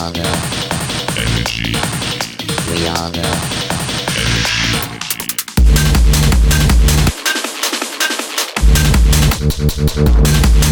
are the energy. We are the energy.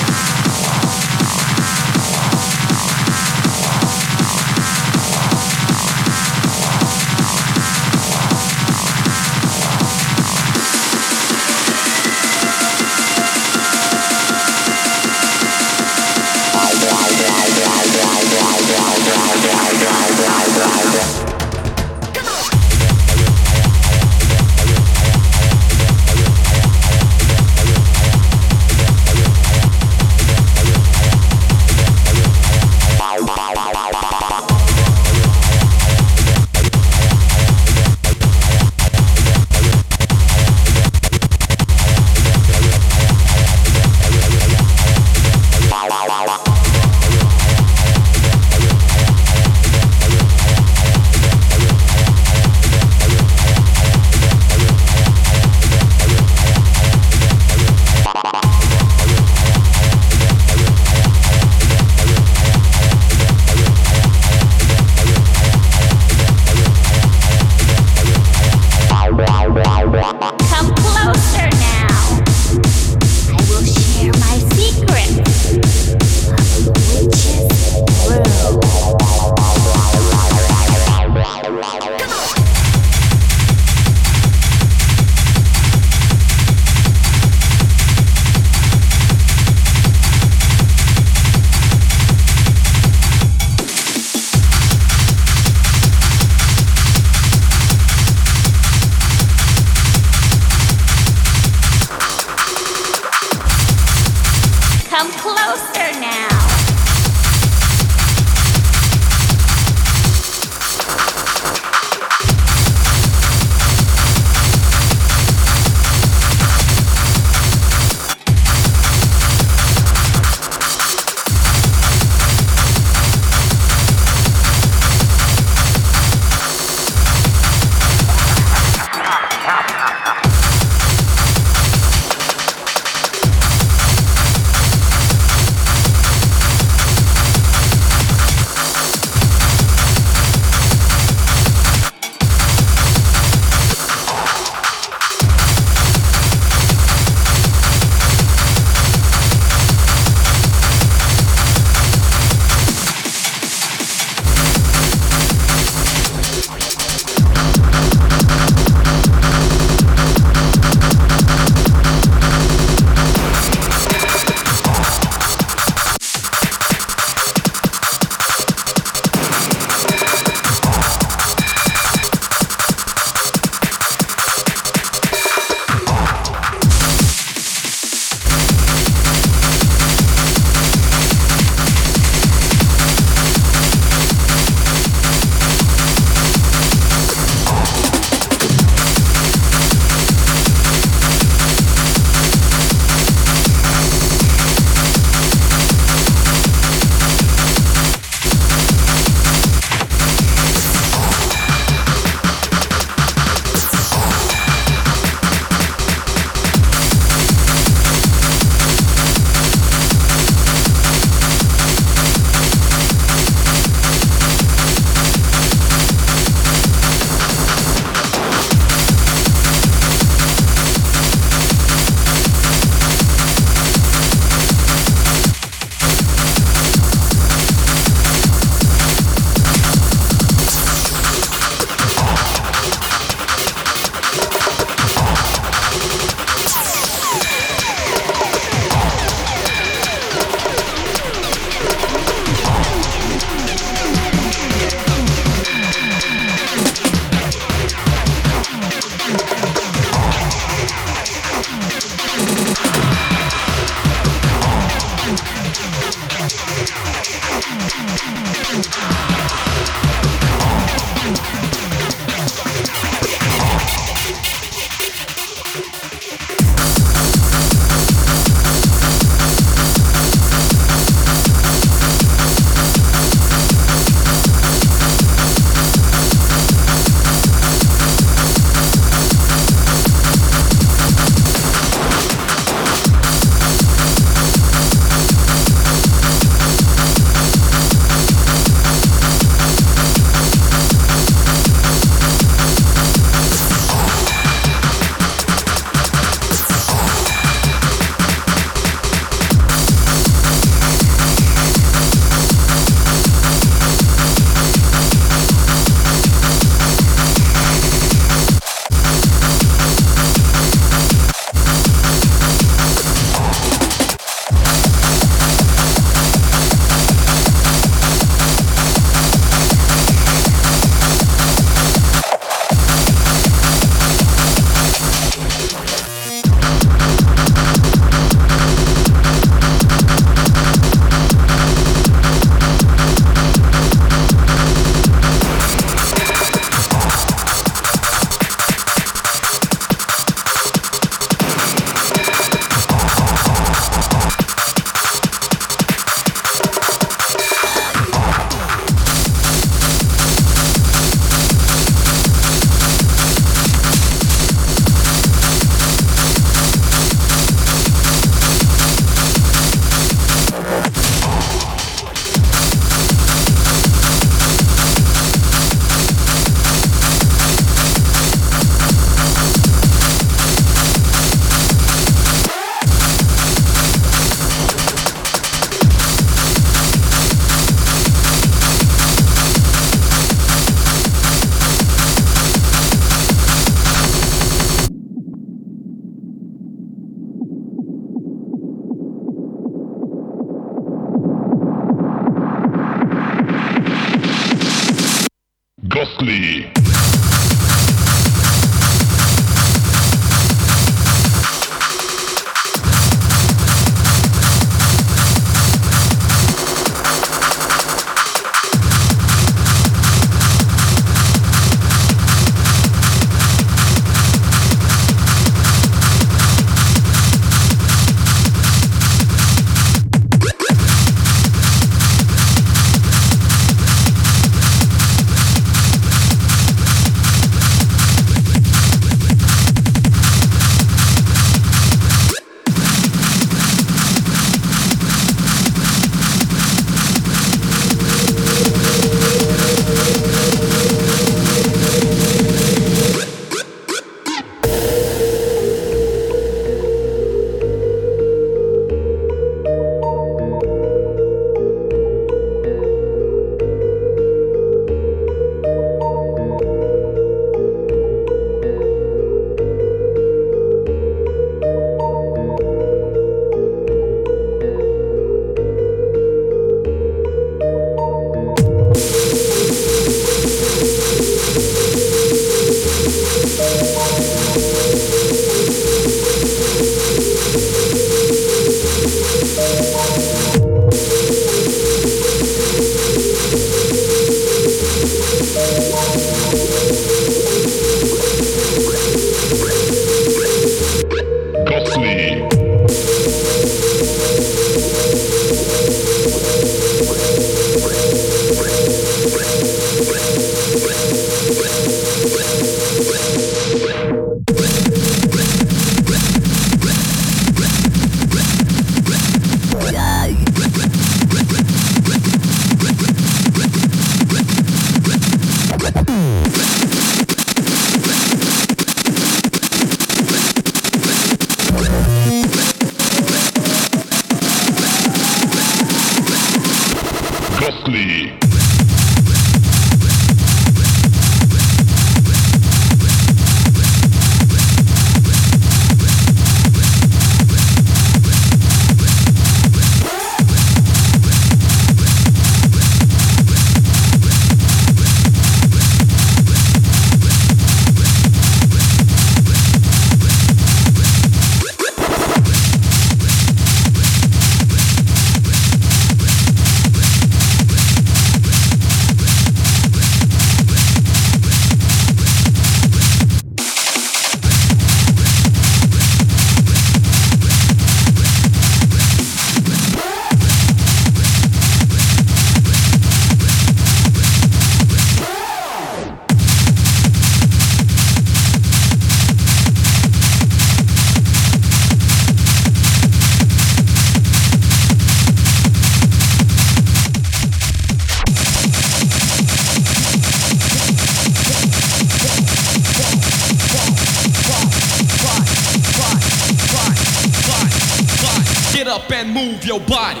Your body.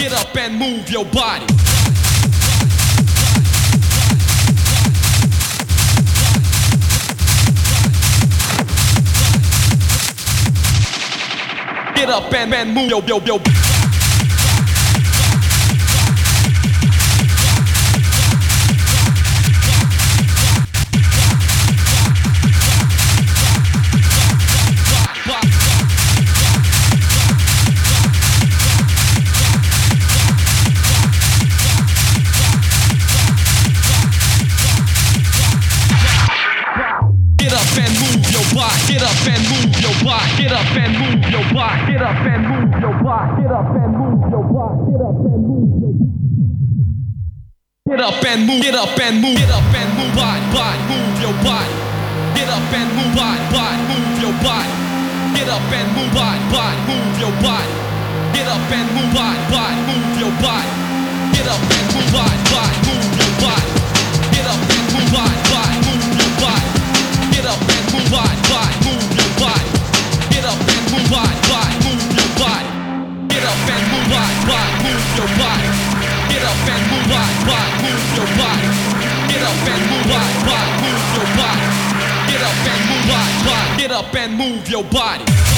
Get up and move your body. Get up and, and move your, your, your your body. Get up and move your body. Get up and move your body. Get up and move. Get up and move. Get up and move body. Body. Move your body. Get up and move body. Body. Move your body. Get up and move body. Body. Move your body. Get up and move body. Body. Move your body. Get up and move body. Body. Move your body. Get up and move body. Body. Move your body. Get up and move body. Body. And. Get up and move your body.